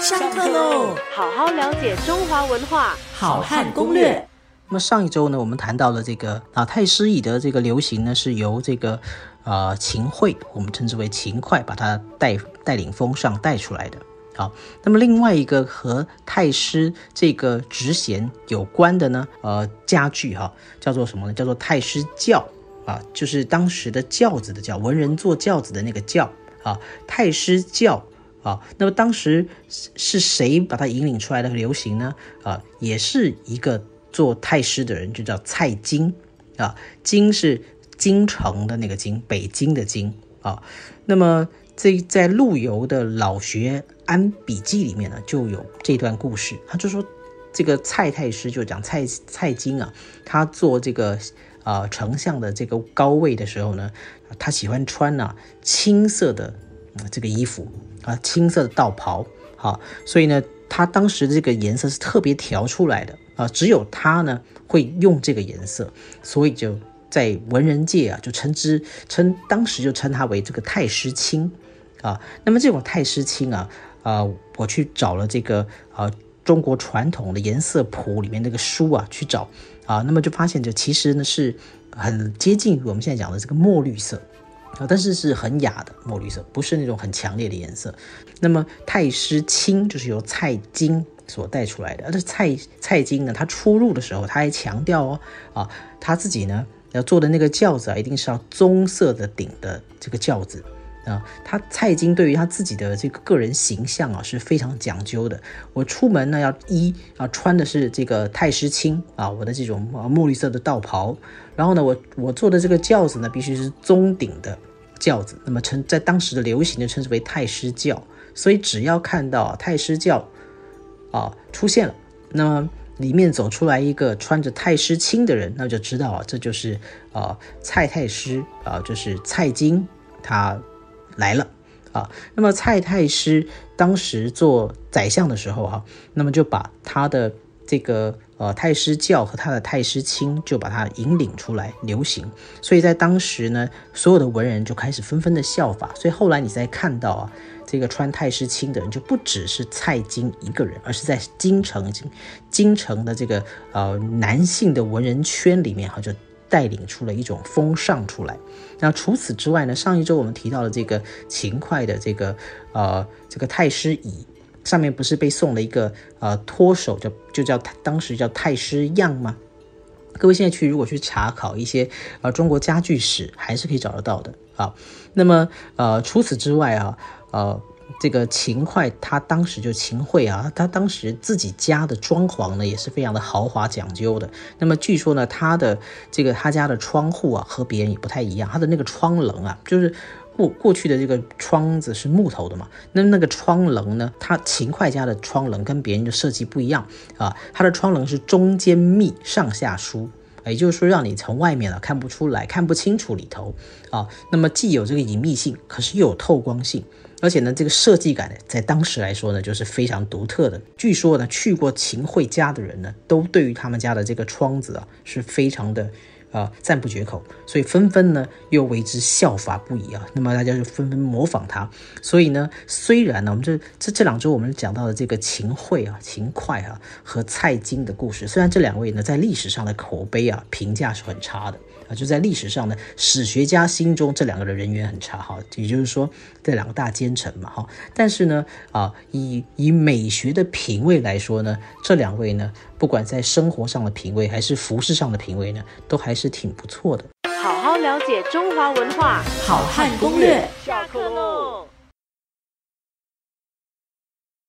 上课喽！好好了解中华文化，好汉攻略。那么上一周呢，我们谈到了这个啊太师椅的这个流行呢，是由这个呃秦桧，我们称之为秦桧，把它带带领风尚带出来的。好，那么另外一个和太师这个职衔有关的呢，呃家具哈，叫做什么呢？叫做太师轿啊，就是当时的轿子的轿，文人坐轿子的那个轿啊，太师轿。啊，那么当时是谁把它引领出来的流行呢？啊，也是一个做太师的人，就叫蔡京。啊，京是京城的那个京，北京的京。啊，那么这在陆游的老学庵笔记里面呢，就有这段故事。他就说，这个蔡太师就讲蔡蔡京啊，他做这个啊丞相的这个高位的时候呢，他喜欢穿呢青色的这个衣服。啊，青色的道袍，好，所以呢，他当时的这个颜色是特别调出来的啊，只有他呢会用这个颜色，所以就在文人界啊，就称之称当时就称他为这个太师青啊。那么这种太师青啊，啊，我去找了这个啊中国传统的颜色谱里面那个书啊去找啊，那么就发现这其实呢是很接近我们现在讲的这个墨绿色。啊，但是是很雅的墨绿色，不是那种很强烈的颜色。那么太师青就是由蔡京所带出来的。而这蔡蔡京呢，他出入的时候，他还强调哦，啊，他自己呢要坐的那个轿子啊，一定是要棕色的顶的这个轿子。啊，他蔡京对于他自己的这个个人形象啊是非常讲究的。我出门呢要一啊穿的是这个太师青啊，我的这种墨绿色的道袍。然后呢，我我坐的这个轿子呢必须是棕顶的轿子，那么称在当时的流行的称之为太师轿。所以只要看到太师轿啊出现了，那么里面走出来一个穿着太师青的人，那就知道啊这就是啊蔡太师啊，就是蔡京他。来了啊！那么蔡太师当时做宰相的时候哈，那么就把他的这个呃太师教和他的太师卿就把他引领出来流行，所以在当时呢，所有的文人就开始纷纷的效法。所以后来你再看到啊，这个穿太师青的人就不只是蔡京一个人，而是在京城京城的这个呃男性的文人圈里面哈就。带领出了一种风尚出来。那除此之外呢？上一周我们提到了这个勤快的这个呃这个太师椅，上面不是被送了一个呃托手，叫就叫当时叫太师样吗？各位现在去如果去查考一些呃中国家具史，还是可以找得到的啊。那么呃除此之外啊呃。这个秦桧，他当时就秦桧啊，他当时自己家的装潢呢也是非常的豪华讲究的。那么据说呢，他的这个他家的窗户啊和别人也不太一样，他的那个窗棱啊，就是过过去的这个窗子是木头的嘛，那那个窗棱呢，他秦桧家的窗棱跟别人的设计不一样啊，他的窗棱是中间密，上下疏。也就是说，让你从外面啊看不出来，看不清楚里头啊。那么既有这个隐秘性，可是又有透光性。而且呢，这个设计感呢，在当时来说呢，就是非常独特的。据说呢，去过秦桧家的人呢，都对于他们家的这个窗子啊，是非常的。啊，赞不绝口，所以纷纷呢又为之效法不已啊。那么大家就纷纷模仿他。所以呢，虽然呢，我们这这这两周我们讲到的这个秦桧啊、秦桧啊和蔡京的故事，虽然这两位呢在历史上的口碑啊评价是很差的啊，就在历史上呢，史学家心中这两个人人缘很差哈。也就是说，这两个大奸臣嘛哈。但是呢，啊，以以美学的品味来说呢，这两位呢。不管在生活上的品味，还是服饰上的品味呢，都还是是挺不错的。好好了解中华文化，好汉攻略，下课喽。